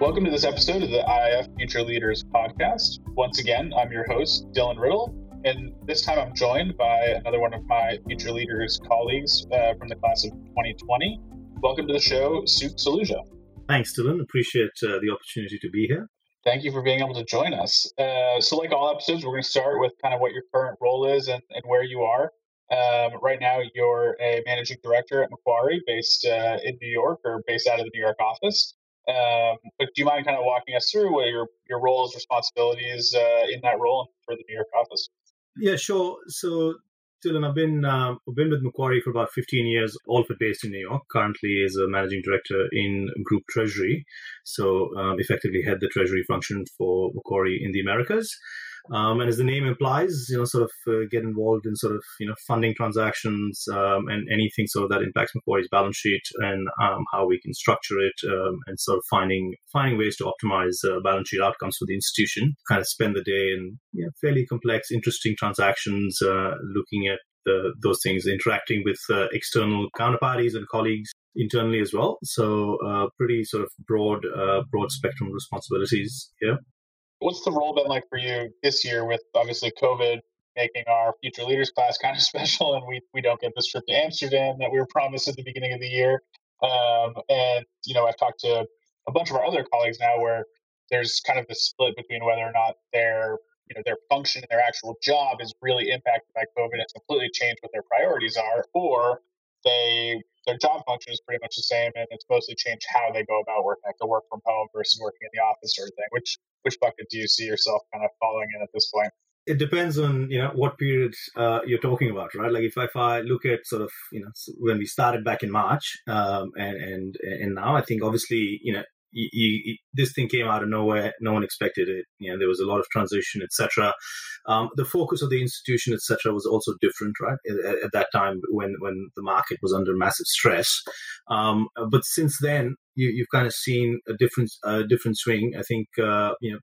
Welcome to this episode of the IIF Future Leaders podcast. Once again, I'm your host, Dylan Riddle, and this time I'm joined by another one of my Future Leaders colleagues uh, from the class of 2020. Welcome to the show, Sukh Saluja. Thanks, Dylan. Appreciate uh, the opportunity to be here. Thank you for being able to join us. Uh, so, like all episodes, we're going to start with kind of what your current role is and, and where you are. Um, right now, you're a managing director at Macquarie, based uh, in New York or based out of the New York office. Um, but do you mind kind of walking us through what your your roles, responsibilities uh, in that role for the New York office? Yeah, sure. So, Dylan, I've been uh, I've been with Macquarie for about 15 years, all it based in New York. Currently, as a managing director in Group Treasury, so um, effectively head the treasury function for Macquarie in the Americas. Um, and as the name implies, you know, sort of uh, get involved in sort of you know funding transactions um, and anything sort of that impacts Macquarie's balance sheet and um, how we can structure it um, and sort of finding finding ways to optimize uh, balance sheet outcomes for the institution. Kind of spend the day in you know, fairly complex, interesting transactions, uh, looking at the, those things, interacting with uh, external counterparties and colleagues internally as well. So uh, pretty sort of broad uh, broad spectrum responsibilities here. What's the role been like for you this year with obviously COVID making our future leaders class kind of special and we, we don't get this trip to Amsterdam that we were promised at the beginning of the year. Um, and, you know, I've talked to a bunch of our other colleagues now where there's kind of the split between whether or not their, you know, their function and their actual job is really impacted by COVID it's completely changed what their priorities are, or they their job function is pretty much the same and it's mostly changed how they go about working, like the work from home versus working in the office sort of thing. Which which bucket do you see yourself kind of falling in at this point? It depends on you know what period uh, you're talking about, right? Like if I, if I look at sort of you know when we started back in March um, and and and now, I think obviously you know you, you, this thing came out of nowhere. No one expected it. You know, there was a lot of transition, etc. Um, the focus of the institution, etc., was also different, right? At, at, that time, when when the market was under massive stress. Um, but since then, you, have kind of seen a different a different swing. I think uh, you know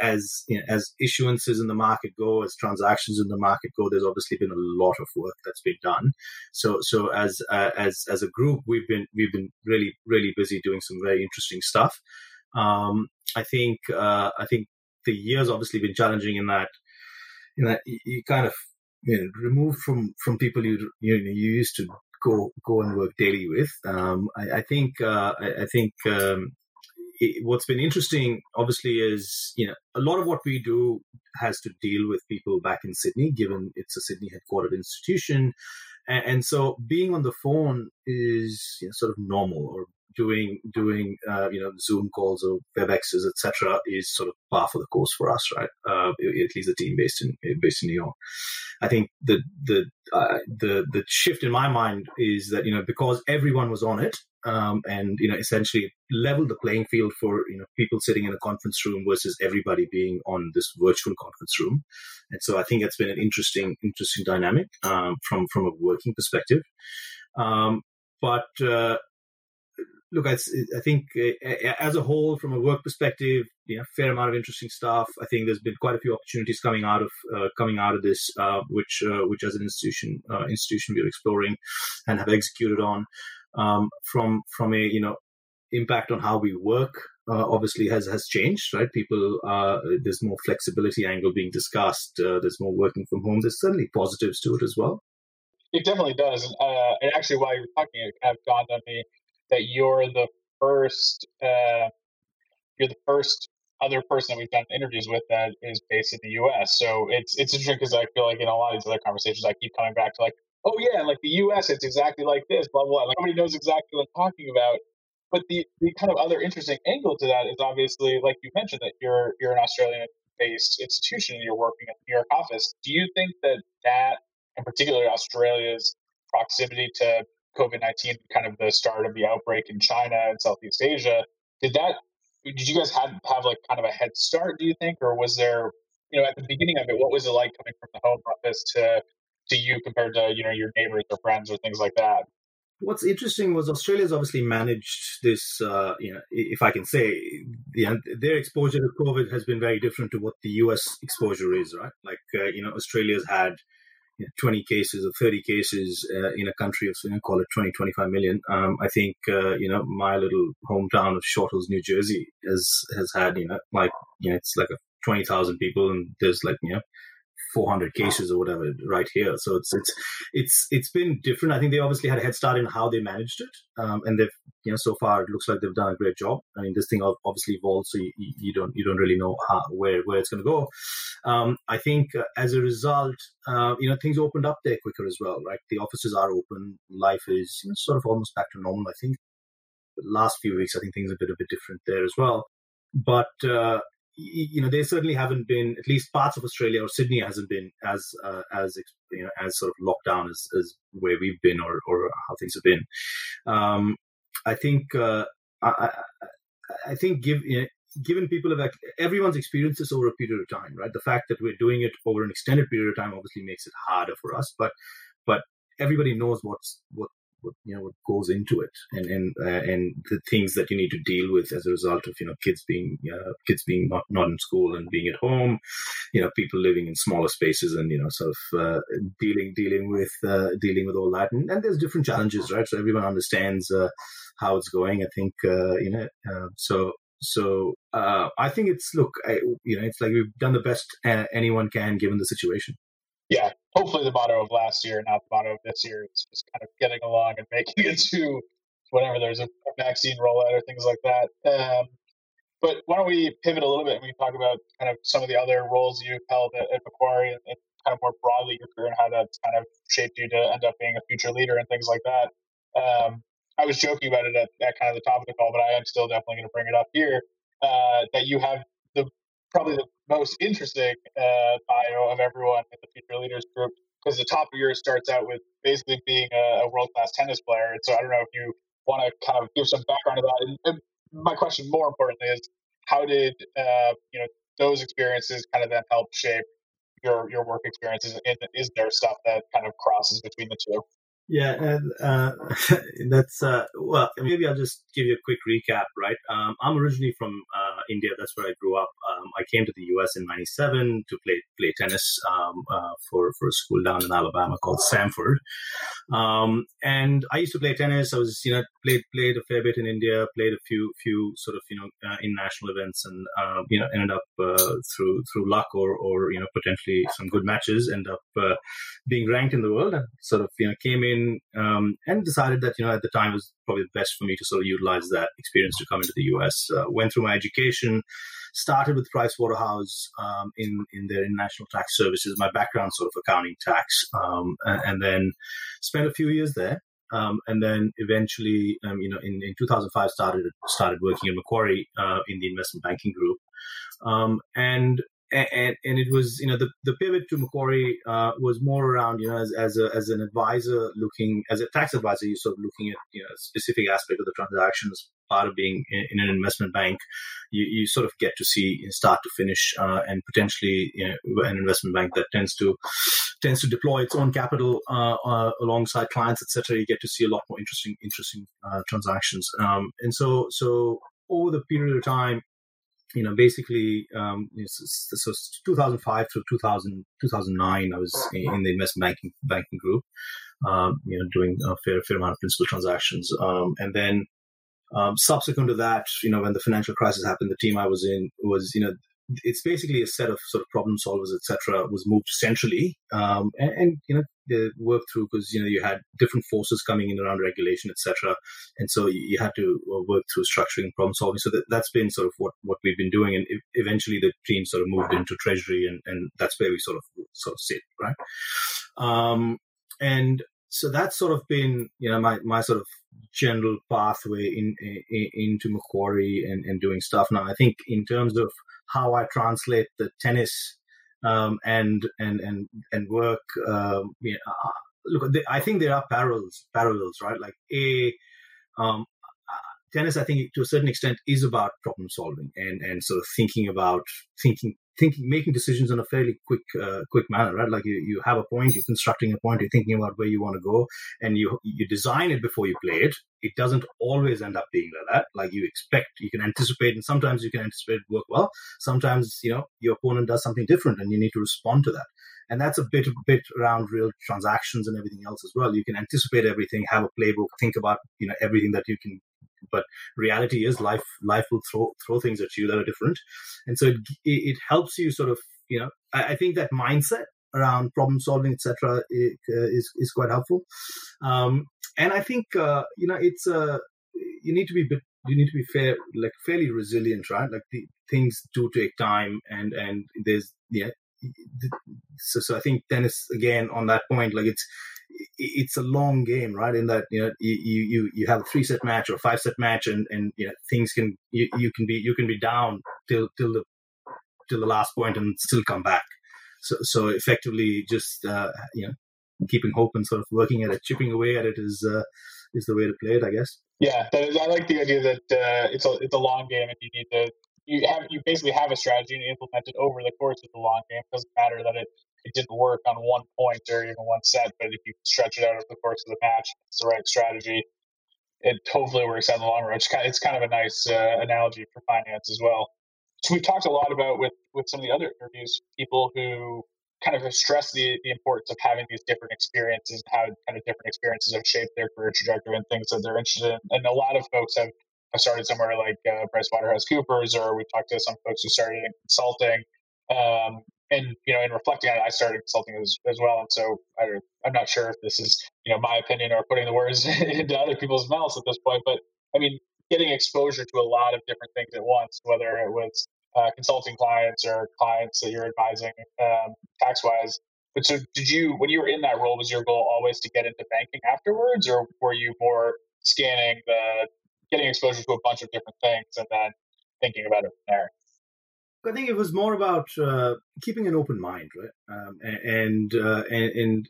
as you know, as issuances in the market go, as transactions in the market go, there's obviously been a lot of work that's been done. So so as uh, as as a group, we've been we've been really really busy doing some very interesting stuff. Um, I think uh, I think the year's obviously been challenging in that in that you, kind of you know removed from from people you you know you used to go go and work daily with. Um, I, I, think uh, I, I, think um, it, what's been interesting, obviously, is you know a lot of what we do has to deal with people back in Sydney, given it's a Sydney headquartered institution, and, so being on the phone is you know, sort of normal, or doing doing uh, you know Zoom calls or WebExes, etc., is sort of par for the course for us, right? Uh, at least the team based in based in New York. I think the the uh, the the shift in my mind is that you know because everyone was on it, um, and you know essentially level the playing field for you know people sitting in a conference room versus everybody being on this virtual conference room and so i think it's been an interesting interesting dynamic um, from from a working perspective um, but uh, look, I, I think uh, as a whole, from a work perspective, you know, fair amount of interesting stuff. I think there's been quite a few opportunities coming out of uh, coming out of this, uh, which uh, which as an institution uh, institution we're exploring and have executed on. Um, from from a you know impact on how we work, uh, obviously has has changed. Right, people uh, there's more flexibility angle being discussed. there's more working from home. There's certainly positives to it as well. It definitely does. and actually, while you're talking, it kind of dawned on me that you're the first uh, you're the first other person that we've done interviews with that is based in the U.S. So it's it's interesting because I feel like in a lot of these other conversations, I keep coming back to like, oh yeah, like the U.S. it's exactly like this, blah blah. Like nobody knows exactly what I'm talking about. But the the kind of other interesting angle to that is obviously, like you mentioned, that you're you're an Australian based institution and you're working at the New York office. Do you think that that, and particularly Australia's proximity to COVID 19, kind of the start of the outbreak in China and Southeast Asia. Did that, did you guys have, have like kind of a head start, do you think? Or was there, you know, at the beginning of it, what was it like coming from the home office to, to you compared to, you know, your neighbors or friends or things like that? What's interesting was Australia's obviously managed this. Uh, you know, if I can say, their exposure to COVID has been very different to what the U.S. exposure is, right? Like, uh, you know, Australia's had you know, 20 cases or 30 cases uh, in a country of, you know, call it 20, 25 million. Um, I think, uh, you know, my little hometown of Short Hills, New Jersey has, has had, you know, like, you know, it's like a 20,000 people and there's like, you know, 400 cases or whatever right here. So it's it's it's it's been different. I think they obviously had a head start in how they managed it, um, and they've you know so far it looks like they've done a great job. I mean, this thing obviously evolves, so you, you don't you don't really know how, where where it's going to go. Um, I think uh, as a result, uh, you know things opened up there quicker as well. Right, the offices are open. Life is you know, sort of almost back to normal. I think the last few weeks, I think things are a bit a bit different there as well. But uh, you know, they certainly haven't been. At least parts of Australia or Sydney hasn't been as uh, as you know as sort of locked down as, as where we've been or or how things have been. Um, I think uh, I, I, think give you know, given people have everyone's experiences over a period of time, right? The fact that we're doing it over an extended period of time obviously makes it harder for us, but but everybody knows what's what what you know what goes into it and and uh, and the things that you need to deal with as a result of you know kids being uh, kids being not, not in school and being at home you know people living in smaller spaces and you know sort of uh, dealing dealing with uh, dealing with all that. And, and, there's different challenges right? So everyone understands uh, how it's going i think uh, you know so so I think it's look, I, you know, it's like we've done the best anyone can given the situation. Yeah, hopefully the motto of last year, not the motto of this year. It's just kind of getting along and making it to whenever there's a vaccine rollout or things like that. Um, but why don't we pivot a little bit and we talk about kind of some of the other roles you've held at, at Macquarie and, and, kind of more broadly your career and how that's kind of shaped you to end up being a future leader and things like that. Um, I was joking about it at, at kind of the top of the call, but I am still definitely going to bring it up here uh, that you have the probably the most interesting uh, bio of everyone in the Future Leaders group because the top of yours starts out with basically being a, a world class tennis player. And so I don't know if you want to kind of give some background to that. And, and my question, more importantly, is how did uh, you know those experiences kind of then help shape your your work experiences? And is there stuff that kind of crosses between the two? Yeah, and uh, that's uh, well. Maybe I'll just give you a quick recap. Right, um, I'm originally from uh, India. That's where I grew up. Um, I came to the U.S. in '97 to play play tennis um, uh, for for a school down in Alabama called Samford. Um, and I used to play tennis. I was you know played played a fair bit in India. Played a few few sort of you know uh, in national events, and uh, you know ended up through through luck or or you know potentially some good matches, end up being ranked in the world, and sort of you know came in in um, and decided that you know at the time was probably best for me to sort of utilize that experience to come into the U.S. Uh, went through my education, started with Price Waterhouse um, in in their international tax services. My background sort of accounting tax, um, and, and, then spent a few years there. Um, and then eventually, um, you know, in, in 2005, started started working at Macquarie uh, in the investment banking group, um, and and, and it was you know the, the pivot to Macquarie uh, was more around you know as, as, a, as an advisor looking as a tax advisor you're sort of looking at you know a specific aspect of the transaction as part of being in, in an investment bank. You, you sort of get to see start to finish uh, and potentially you know an investment bank that tends to tends to deploy its own capital uh, uh alongside clients etc you get to see a lot more interesting interesting uh, transactions. Um, and so so over the period of time you know, basically, um, so 2005 through 2000, 2009, I was in the investment banking banking group, um, you know, doing a fair fair amount of principal transactions, um, and then um, subsequent to that, you know, when the financial crisis happened, the team I was in was, you know, it's basically a set of sort of problem solvers, etc., was moved centrally, um, and, and, you know they worked through because you know you had different forces coming in around regulation, etc., and so you, you, had to uh, work through structuring problem solving. So that, that's been sort of what, what we've been doing, and eventually the team sort of moved into treasury, and, and that's where we sort of sort of sit, right? Um, and so that's sort of been you know my, my sort of general pathway in, in into Macquarie and, and doing stuff. Now I think in terms of how I translate the tennis um, and and and and work. Um, you know, uh, look, I think there are parallels, parallels, right? Like a um, tennis, I think to a certain extent is about problem solving and and sort of thinking about thinking thinking making decisions in a fairly quick uh, quick manner right like you, you have a point you're constructing a point you're thinking about where you want to go and you you design it before you play it it doesn't always end up being like that. Like you expect, you can anticipate, and sometimes you can anticipate work well. Sometimes, you know, your opponent does something different and you need to respond to that. And that's a bit, bit around real transactions and everything else as well. You can anticipate everything, have a playbook, think about, you know, everything that you can but reality is life life will throw throw things at you that are different. And so it, it helps you sort of you know I, I think that mindset around problem solving etc uh, is is quite helpful. Um, and i think uh, you know it's uh, you need to be bit, you need to be fair like fairly resilient right? Like the things do take time and and there's yeah so, so i think dennis again on that point like it's it's a long game, right? In that you know you you you have a three set match or a five set match, and and you know things can you, you can be you can be down till till the till the last point and still come back. So so effectively, just uh, you know keeping hope and sort of working at it, chipping away at it is uh, is the way to play it, I guess. Yeah, I like the idea that uh, it's a it's a long game, and you need to you have you basically have a strategy and implement it over the course of the long game. It doesn't matter that it it didn't work on one point or even one set, but if you stretch it out over the course of the match, it's the right strategy. It hopefully works out in the long run. It's kind of, it's kind of a nice uh, analogy for finance as well. So we've talked a lot about with with some of the other interviews, people who kind of have stressed the, the importance of having these different experiences, how kind of different experiences have shaped their career trajectory and things that they're interested in. And a lot of folks have, have started somewhere like uh, Price Waterhouse Coopers, or we've talked to some folks who started in consulting. Um, and you know, in reflecting on it, I started consulting as, as well. And so I, I'm not sure if this is you know my opinion or putting the words into other people's mouths at this point. But I mean, getting exposure to a lot of different things at once, whether it was uh, consulting clients or clients that you're advising um, tax wise. But so, did you when you were in that role, was your goal always to get into banking afterwards, or were you more scanning the getting exposure to a bunch of different things and then thinking about it from there? I think it was more about uh, keeping an open mind, right? Um, and, uh, and, and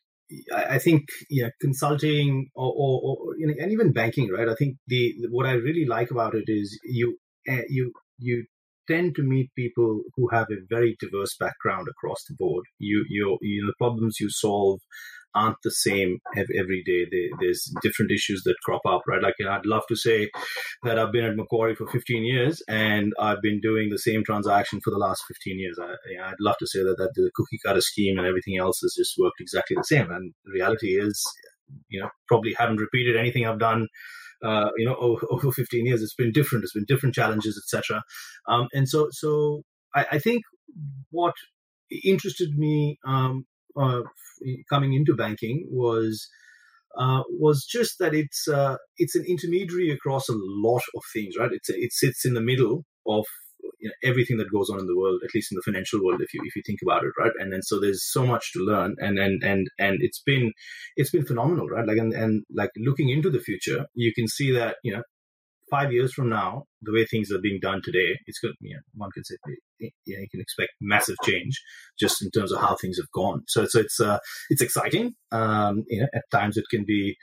I think yeah, consulting or, or, or you know, and even banking, right? I think the what I really like about it is you eh, you you tend to meet people who have a very diverse background across the board. You you you know the problems you solve aren't the same every day. They, there's different issues that crop up, right? Like, I'd love to say that I've been at Macquarie for 15 years and I've been doing the same transaction for the last 15 years. I, would love to say that, that the cookie cutter scheme and everything else has just worked exactly the same. And the reality is, you know, probably haven't repeated anything I've done. Uh, you know, over, over 15 years, it's been different. It's been different challenges, etc. Um, and so, so I, I think what interested me um, uh, coming into banking was uh, was just that it's uh, it's an intermediary across a lot of things, right? It's it sits in the middle of you know, everything that goes on in the world, at least in the financial world, if you if you think about it, right? And then so there's so much to learn, and and and and it's been it's been phenomenal, right? Like and and like looking into the future, you can see that you know five years from now, the way things are being done today, it's good. You know, one can say, yeah, you can expect massive change just in terms of how things have gone. So, so it's uh, it's exciting. Um, you know, at times it can be,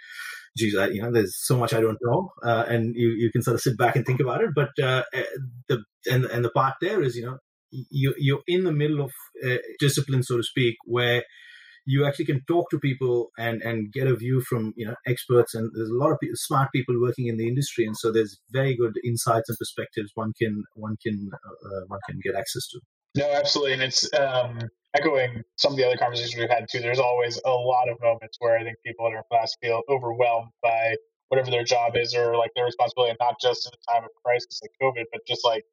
geez, I, you know, there's so much I don't know, uh, and you, you can sort of sit back and think about it. But uh, eh, the and and the part there is, you know, you you're in the middle of discipline, so to speak, where you actually can talk to people and and get a view from you know experts. And there's a lot of smart people working in the industry. And so there's very good insights and perspectives one can one can uh, uh, one can get access to. No absolutely. And it's um, echoing some of the other conversations we've had too there's always a lot of moments where i think people in our class feel overwhelmed by whatever their job is or like their responsibility and not just in a time of crisis like covid but just like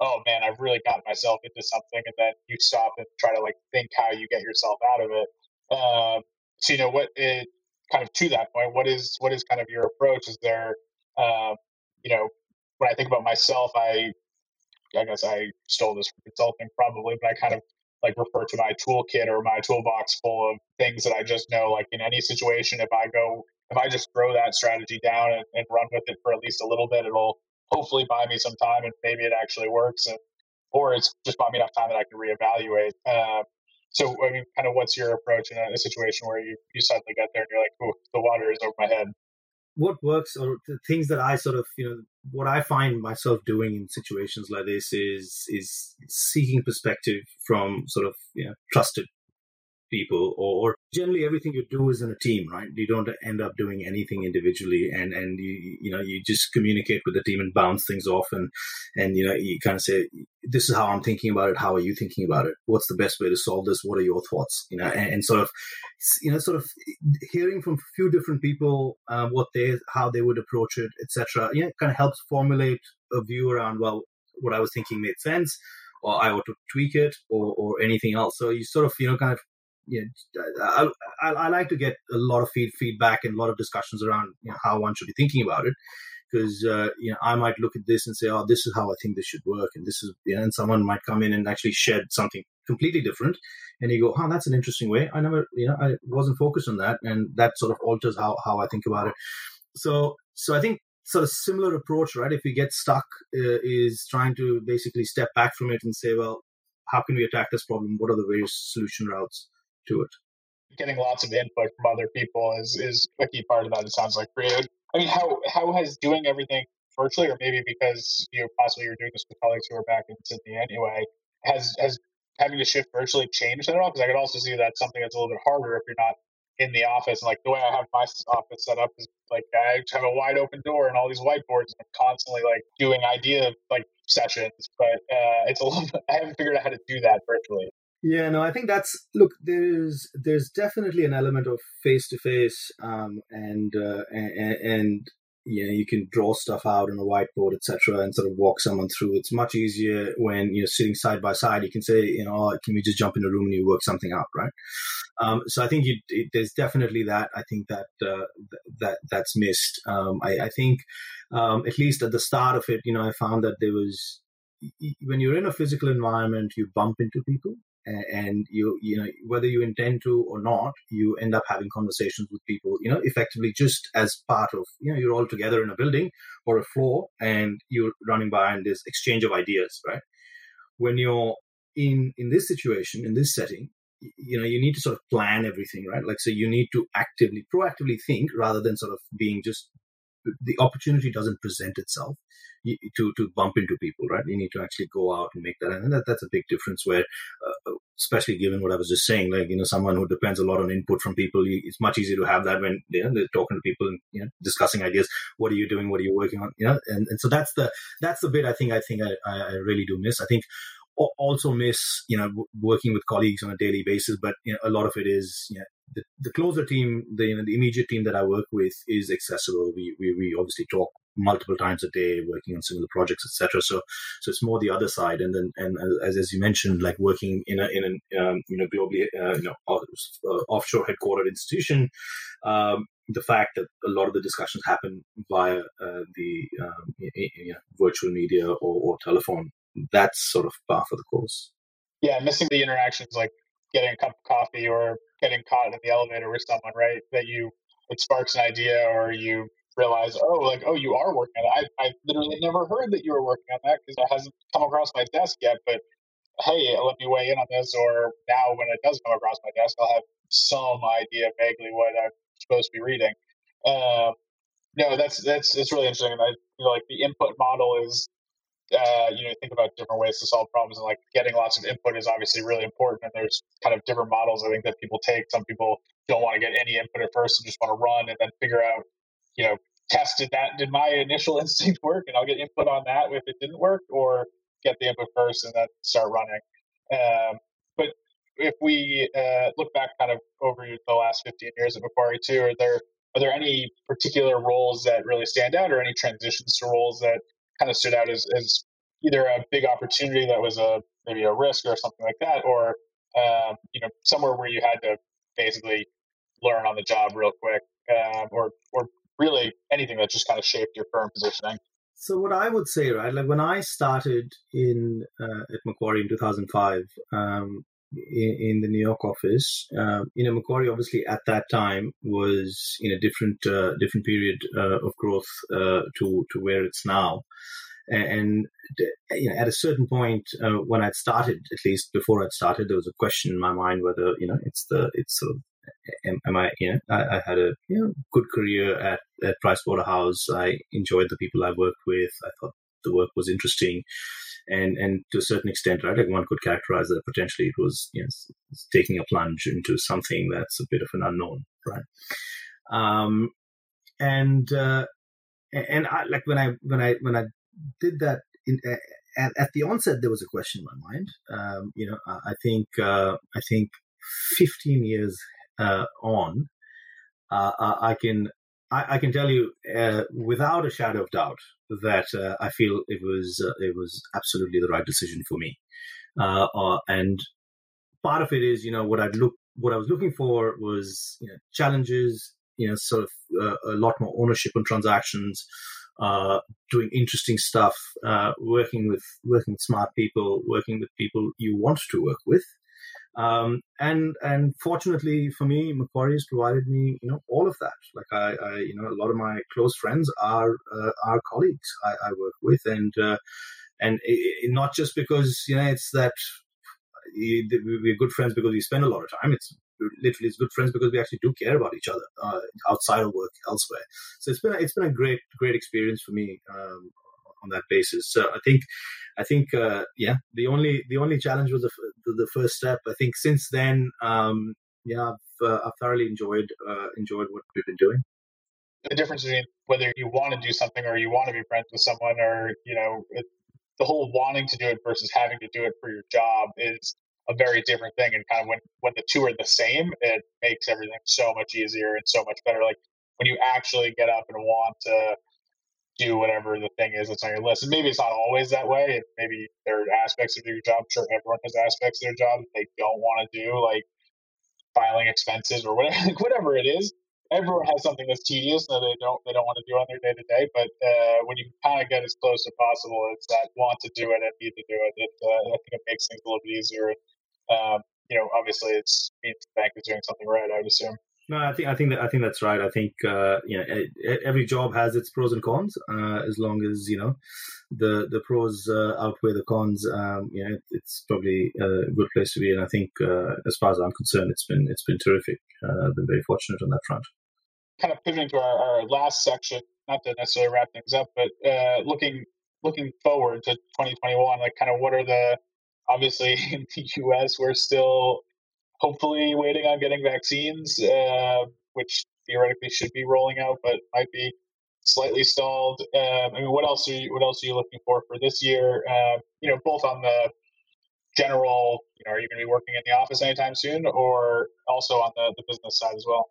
oh man i've really gotten myself into something. And then you stop and try to like think how you get yourself out of it uh, so you know what it kind of to that point, what is what is kind of your approach? Is there, uh, you know, when I think about myself, I I guess I stole this from consulting probably, but I kind of like refer to my toolkit or my toolbox full of things that I just know. Like in any situation, if I go, if I just throw that strategy down and, and run with it for at least a little bit, it'll hopefully buy me some time and maybe it actually works. And, or it's just bought me enough time that I can reevaluate. Uh, so, I mean, kind of what's your approach in a, situation where you, you suddenly get there and you're like, oh, the water is over my head? What works or the things that I sort of, you know, what I find myself doing in situations like this is is seeking perspective from sort of you know trusted people or, generally everything you do is in a team right? You don't end up doing anything individually and and you you know you just communicate with the team and bounce things off and and you know you kind of say this is how i'm thinking about it. How are you thinking about it? What's the best way to solve this? What are your thoughts? You know and, and sort of you know sort of hearing from a few different people um, what they how they would approach it etc you know kind of helps formulate a view around well what i was thinking made sense or I ought to tweak it or, or anything else. So you sort of, you know, kind of you know, I, I, I, like to get a lot of feed, feedback and a lot of discussions around you know, how one should be thinking about it. Because uh, you know, I might look at this and say, "Oh, this is how I think this should work," and this is, you know, and someone might come in and actually shed something completely different, and you go, "Oh, that's an interesting way." I never, you know, I wasn't focused on that, and that sort of alters how how I think about it. So, so I think sort of similar approach, right? If we get stuck, uh, is trying to basically step back from it and say, "Well, how can we attack this problem? What are the various solution routes?" To it. Getting lots of input from other people is is a key part of that. It sounds like for you. I mean, how how has doing everything virtually, or maybe because you know possibly you're doing this with colleagues who are back in Sydney anyway, has has having to shift virtually changed at all? Because I could also see that's something that's a little bit harder if you're not in the office. Like the way I have my office set up is like I have a wide open door and all these whiteboards, and I'm constantly like doing idea like sessions. But uh, it's a little. Bit, I haven't figured out how to do that virtually. Yeah, no, I think that's look. There's there's definitely an element of face to face, and uh, and, you know you can draw stuff out on a whiteboard, etc., and sort of walk someone through. It's much easier when you're sitting side by side. You can say, you know, oh, can we just jump in a room and you work something out, right? Um, so I think you, it, there's definitely that. I think that uh, that that's missed. Um, I, I, think um, at least at the start of it, you know, I found that there was when you're in a physical environment, you bump into people and you you know whether you intend to or not you end up having conversations with people you know effectively just as part of you know you're all together in a building or a floor and you're running by and there's exchange of ideas right? When you're in in this situation in this setting you know you need to sort of plan everything right? Like so you need to actively proactively think rather than sort of being just the opportunity doesn't present itself to to bump into people, right? You need to actually go out and make that, and that, that's a big difference. Where, uh, especially given what I was just saying, like you know, someone who depends a lot on input from people, it's much easier to have that when you know, they're talking to people and you know, discussing ideas. What are you doing? What are you working on? You know, and, and so that's the that's the bit I think I think I, I really do miss. I think also miss you know working with colleagues on a daily basis but you know, a lot of it is you know, the, the closer team the, you know, the immediate team that i work with is accessible we, we, we obviously talk multiple times a day working on similar projects etc so so it's more the other side and then and as, as you mentioned like working in a in a um, you know globally uh, you know uh, offshore headquartered institution um, the fact that a lot of the discussions happen via uh, the um, you know, virtual media or, or telephone that's sort of par for the course. Yeah, missing the interactions like getting a cup of coffee or getting caught in the elevator with someone, right? That you it sparks an idea or you realize, oh, like, oh, you are working on it. I, I literally never heard that you were working on that because it hasn't come across my desk yet. But hey, let me weigh in on this. Or now, when it does come across my desk, I'll have some idea vaguely what I'm supposed to be reading. Uh, no, that's that's that's really interesting. I feel like the input model is uh, you know think about different ways to solve problems and like getting lots of input is obviously really important and there's kind of different models i think that people take some people don't want to get any input at first and just want to run and then figure out you know tested that did my initial instinct work and i'll get input on that if it didn't work or get the input first and then start running. Um, but if we uh, look back kind of over the last 15 years at macquarie too are there are there any particular roles that really stand out or any transitions to roles that kind of stood out as, as either a big opportunity that was a maybe a risk or something like that, or um, you know somewhere where you had to basically learn on the job real quick, um, or or really anything that just kind of shaped your firm positioning. So what I would say, right, like when I started in uh, at Macquarie in 2005, um, in, in, the New York office, uh, you know, Macquarie obviously at that time was in a different uh, different period uh, of growth uh, to to where it's now. And you know, at a certain point, uh, when I'd started, at least before I'd started, there was a question in my mind whether you know it's the it's sort of am, am I you know I, I, had a you know good career at at Price Waterhouse. I enjoyed the people I worked with. I thought the work was interesting and and to a certain extent, right, like one could characterize that potentially it was you know, taking a plunge into something that's a bit of an unknown, right? Um, and uh, and I like when I when I when I did that in, at, at the onset there was a question in my mind. Um, you know, I, I think uh, I think 15 years uh, on, uh, I can I, I, can tell you uh, without a shadow of doubt that uh, I feel it was uh, it was absolutely the right decision for me. and part of it is you know what I'd look what I was looking for was you know, challenges, you know, sort of uh, a lot more ownership on transactions, uh, doing interesting stuff, uh, working with working with smart people, working with people you want to work with. Um, and and fortunately for me, Macquarie has provided me, you know, all of that. Like I, I you know, a lot of my close friends are uh, are colleagues I, I, work with, and uh, and it, not just because you know it's that we're good friends because we spend a lot of time. It's literally it's good friends because we actually do care about each other uh, outside of work elsewhere. So it's been a, it's been a great great experience for me um, on that basis. So I think I think uh, yeah the only the only challenge was the, the, first step. I think since then um, yeah I've, uh, I've, thoroughly enjoyed uh, enjoyed what we've been doing. The difference between whether you want to do something or you want to be friends with someone or you know it, the whole wanting to do it versus having to do it for your job is a very different thing. And kind of when when the two are the same, it makes everything so much easier and so much better. Like when you actually get up and want to do whatever the thing is that's on your list. And maybe it's not always that way. Maybe there are aspects of your job. Sure everyone has aspects of their job that they don't want to do, like filing expenses or whatever, whatever it is everyone has something that's tedious that they don't they don't want to do on their day to day. But uh, when you kind of get as close as possible, it's that want to do it and need to do it. it uh, I think it makes things a little bit easier. Um, you know, obviously, it's means the bank is doing something right. I would assume. No, I think I think that, I think that's right. I think uh, you know every job has its pros and cons. Uh, as long as you know the the pros uh, outweigh the cons, um, you know it's probably a good place to be. And I think, uh, as far as I'm concerned, it's been it's been terrific. Uh, I've been very fortunate on that front. Kind of pivoting to our, our last section, not to necessarily wrap things up, but uh, looking looking forward to 2021, like kind of what are the obviously in the U.S. we're still hopefully waiting on getting vaccines, uh, which theoretically should be rolling out, but might be slightly stalled. Um, I mean, what else are you, what else are you looking for for this year? Uh, you know, both on the general, you know, are you going to be working in the office anytime soon, or also on the, the business side as well?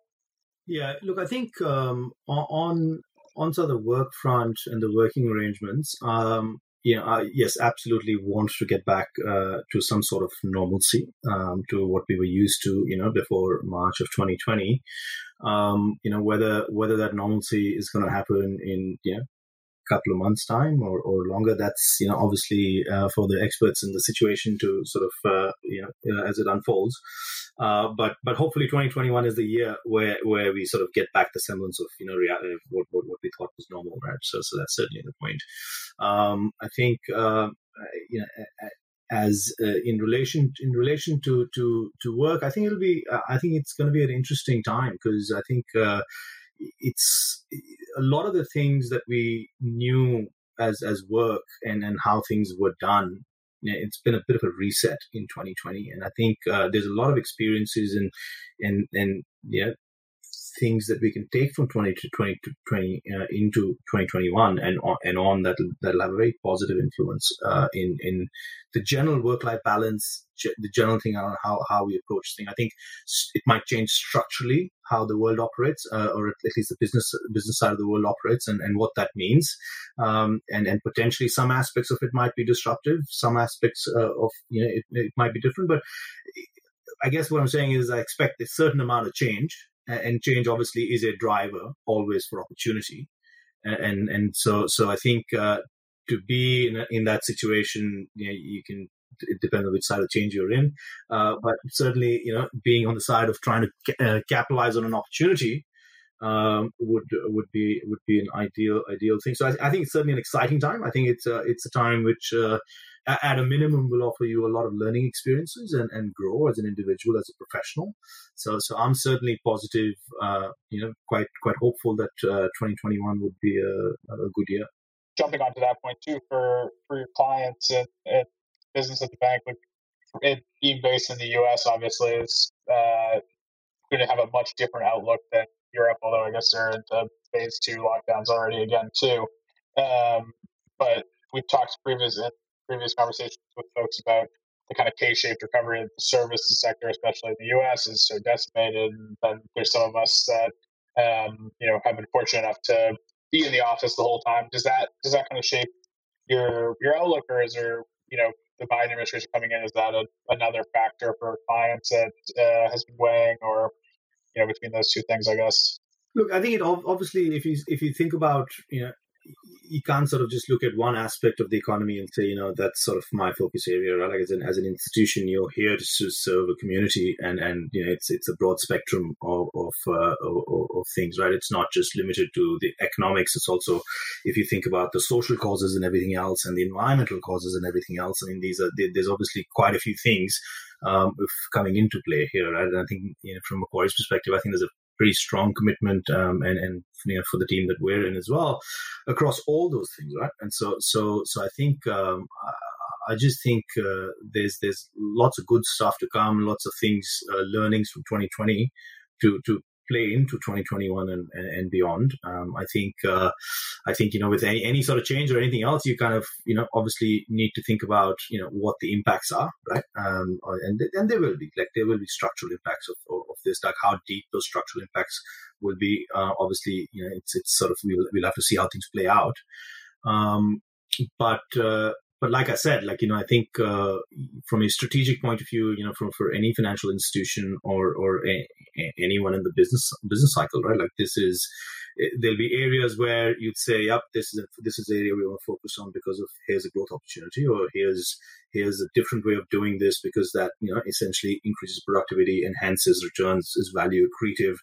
Yeah, look, I think um, on on sort of the work front and the working arrangements, um, you know, I, yes, absolutely want to get back uh, to some sort of normalcy, um, to what we were used to, you know, before March of 2020. Um, you know, whether whether that normalcy is going to happen in, you know, couple of months time or, or longer that's you know obviously uh, for the experts in the situation to sort of uh, you know uh, as it unfolds. Uh, but but hopefully 2021 is the year where where we sort of get back the semblance of you know reality of what, what, what we thought was normal right? So so that's certainly the point. Um, I think uh, you know as uh, in relation in relation to to to work I think it'll be I think it's going to be an interesting time because I think it's a lot of the things that we knew as as work and and how things were done it's been a bit of a reset in 2020 and i think uh, there's a lot of experiences and and and yeah things that we can take from 20 to 20 to 20 uh, into 2021 and on, and on that that'll have a very positive influence uh, in in the general work life balance the general thing on how how we approach things. I think it might change structurally how the world operates uh, or at least the business business side of the world operates and, and what that means. Um, and and potentially some aspects of it might be disruptive some aspects uh, of you know it, it might be different but I guess what I'm saying is I expect a certain amount of change and change obviously is a driver always for opportunity. And and so so i think uh, to be in, in that situation you, know, you can it depends on which side of change you're in. Uh, but certainly you know being on the side of trying to uh, capitalize on an opportunity um, would would be would be an ideal ideal thing. So I, I, think it's certainly an exciting time. I think it's a, it's a time which uh, at a minimum will offer you a lot of learning experiences and, and grow as an individual as a professional so so i'm certainly positive uh, you know quite quite hopeful that uh, 2021 would be a, a good year jumping onto that point too for for your clients and business at the bank, with it being based in the U.S., obviously is uh, going to have a much different outlook than Europe. Although I guess they're into phase two lockdowns already again too. Um, but we've talked previous in previous conversations with folks about the kind of K-shaped recovery of the services sector, especially in the U.S., is so decimated. And then there's some of us that um, you know have been fortunate enough to be in the office the whole time. Does that does that kind of shape your your outlook, or is there you know the Biden administration coming in is that a, another factor for clients that uh, has been weighing, or you know between those two things, I guess. Look, I think it obviously if you if you think about you know you can't sort of just look at one aspect of the economy and say, you know, that's sort of my focus area. Right? Like as an as an institution, you're here to serve a community, and and you know, it's it's a broad spectrum of of, uh, of, of things, right? It's not just limited to the economics. It's also, if you think about the social causes and everything else, and the environmental causes and everything else. I mean, these are there's obviously quite a few things um, coming into play here, right? And I think you know, from Macquarie's perspective, I think there's a pretty strong commitment um, and and you know, for the team that we're in as well across all those things right? And so so so i think um, I just think uh, there's there's lots of good stuff to come, lots of things, uh, learnings from 2020 to to play into 2021 and, and, beyond. Um, I think uh, I think you know with any, any sort of change or anything else, you kind of you know obviously need to think about you know what the impacts are, right? Um, and and there will be like there will be structural impacts of, of this, like how deep those structural impacts will be. Uh, obviously, you know it's it's sort of we'll we'll have to see how things play out. Um, but uh, but like I said, like you know, I think uh, from a strategic point of view, you know, from for any financial institution or or a, a, anyone in the business business cycle, right? Like this is eh, there'll be areas where you'd say, "Yep, this is a, this is the area we want to focus on because of here's a growth opportunity, or here's here's a different way of doing this because that you know essentially increases productivity, enhances returns, is value accretive,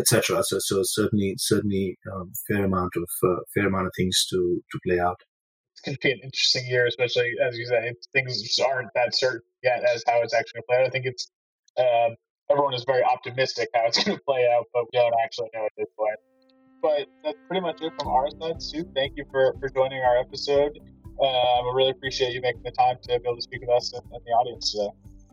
etc." So so certainly certainly um, fair amount of uh, fair amount of things to to play out to be an interesting year, especially as you say, things aren't that certain yet as how it's actually going to play out. I think it's um, everyone is very optimistic how it's going to play out, but we don't actually know at this point. But that's pretty much it from our side. Sukh, thank you for, for joining our episode. Um, I really appreciate you making the time to be able to speak with us and, and the audience today.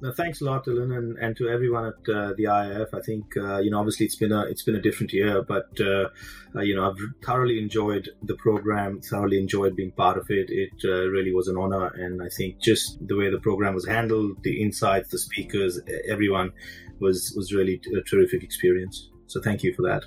Thanks a lot, Dylan, and, and to everyone at uh, the IIF. I think uh, you know, obviously, it's been a it's been a different year, but uh, uh you know, I've thoroughly enjoyed the program. Thoroughly enjoyed being part of it. It uh, really was an honor, and I think just the way the program was handled, the insights, the speakers, everyone was was really a terrific experience. So, thank you for that.